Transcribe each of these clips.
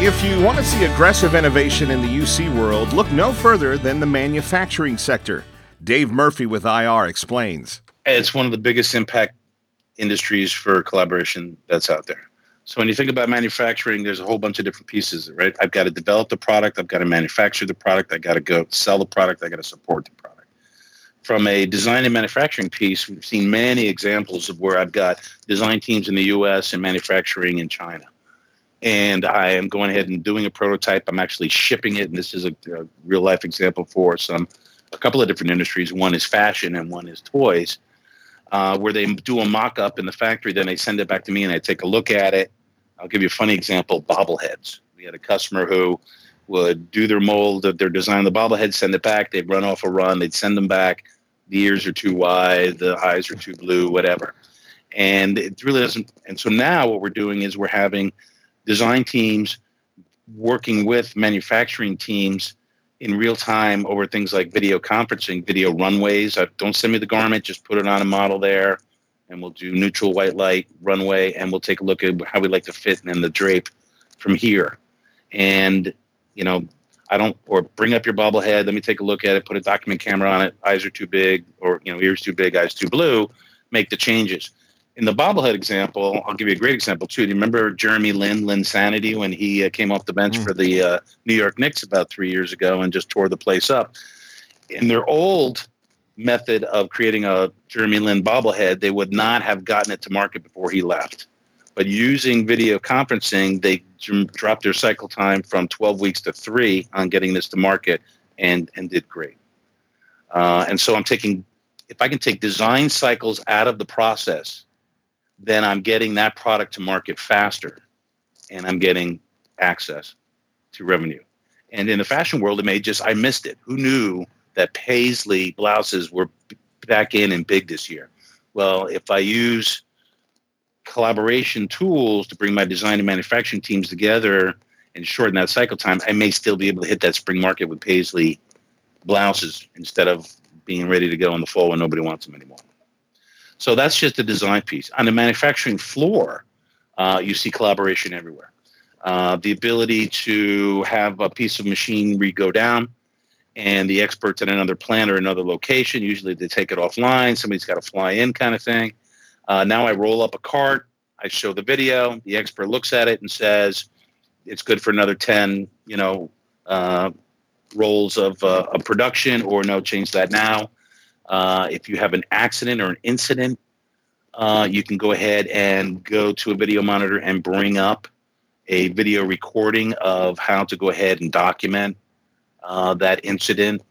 If you want to see aggressive innovation in the UC world, look no further than the manufacturing sector. Dave Murphy with IR explains. It's one of the biggest impact industries for collaboration that's out there. So when you think about manufacturing, there's a whole bunch of different pieces, right? I've got to develop the product, I've got to manufacture the product, I got to go sell the product, I got to support the product. From a design and manufacturing piece, we've seen many examples of where I've got design teams in the US and manufacturing in China and I am going ahead and doing a prototype. I'm actually shipping it, and this is a, a, real life example for some a couple of different industries. One is fashion, and one is toys, uh, where they do a mock up in the factory, then they send it back to me, and I take a look at it. I'll give you a funny example: bobbleheads. We had a customer who would do their mold of their design the bobblehead, send it back. They'd run off a run. They'd send them back. The ears are too wide. The eyes are too blue. Whatever. And it really doesn't. And so now what we're doing is we're having design teams working with manufacturing teams in real time over things like video conferencing, video runways. Uh, don't send me the garment, just put it on a model there, and we'll do neutral white light runway, and we'll take a look at how we like to fit in the drape from here. And you know, I don't or bring up your bobblehead. Let me take a look at it. Put a document camera on it. Eyes are too big, or you know, ears too big, eyes too blue. Make the changes in the bobblehead example, I'll give you a great example too. Do you remember Jeremy Lin, Linsanity, when he uh, came off the bench mm. for the uh, New York Knicks about three years ago and just tore the place up? In their old method of creating a Jeremy Lin bobblehead, they would not have gotten it to market before he left. But using video conferencing, they dropped their cycle time from 12 weeks to three on getting this to market and, and did great. Uh, and so I'm taking, if I can take design cycles out of the process then I'm getting that product to market faster and I'm getting access to revenue. And in the fashion world, it may just, I missed it. Who knew that Paisley blouses were back in and big this year? Well, if I use collaboration tools to bring my design and manufacturing teams together and shorten that cycle time, I may still be able to hit that spring market with Paisley blouses instead of being ready to go in the fall when nobody wants them anymore. So that's just a design piece. On the manufacturing floor, uh, you see collaboration everywhere. Uh, the ability to have a piece of machinery go down and the experts at another plant or another location, usually they take it offline, somebody's got to fly in kind of thing. Uh, now I roll up a cart, I show the video, the expert looks at it and says, it's good for another 10, you know, uh, rolls of, uh, of production or no, change that now. Uh, if you have an accident or an incident, uh, you can go ahead and go to a video monitor and bring up a video recording of how to go ahead and document uh, that incident.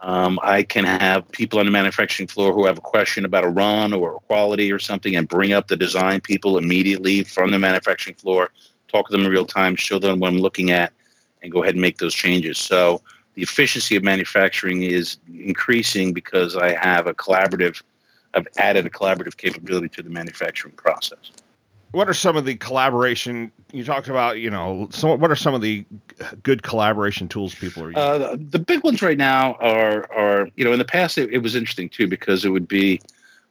Um, I can have people on the manufacturing floor who have a question about a run or a quality or something and bring up the design people immediately from the manufacturing floor, talk to them in real time, show them what I'm looking at, and go ahead and make those changes. So the efficiency of manufacturing is increasing because I have a collaborative, I've added a collaborative capability to the manufacturing process. What are some of the collaboration you talked about? You know, so what are some of the good collaboration tools people are using? Uh, the big ones right now are are you know in the past it, it was interesting too because it would be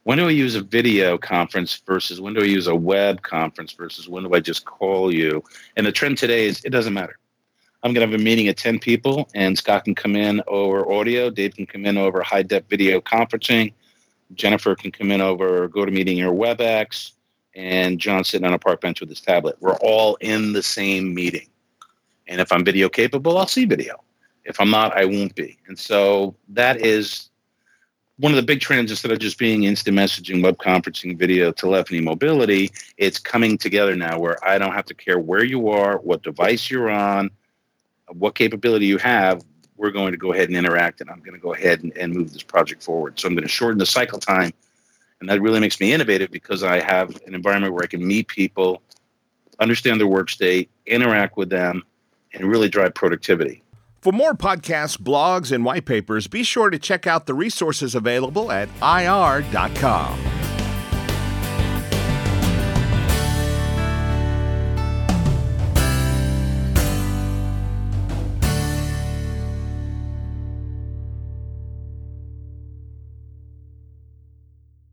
when do I use a video conference versus when do I use a web conference versus when do I just call you? And the trend today is it doesn't matter. I'm going to have a meeting of 10 people, and Scott can come in over audio. Dave can come in over high def video conferencing. Jennifer can come in over GoToMeeting or WebEx. And John sitting on a park bench with his tablet. We're all in the same meeting. And if I'm video capable, I'll see video. If I'm not, I won't be. And so that is one of the big trends instead of just being instant messaging, web conferencing, video, telephony, mobility, it's coming together now where I don't have to care where you are, what device you're on, what capability you have, we're going to go ahead and interact, and I'm going to go ahead and, and move this project forward. So I'm going to shorten the cycle time, and that really makes me innovative because I have an environment where I can meet people, understand their work state, interact with them, and really drive productivity. For more podcasts, blogs, and white papers, be sure to check out the resources available at ir.com.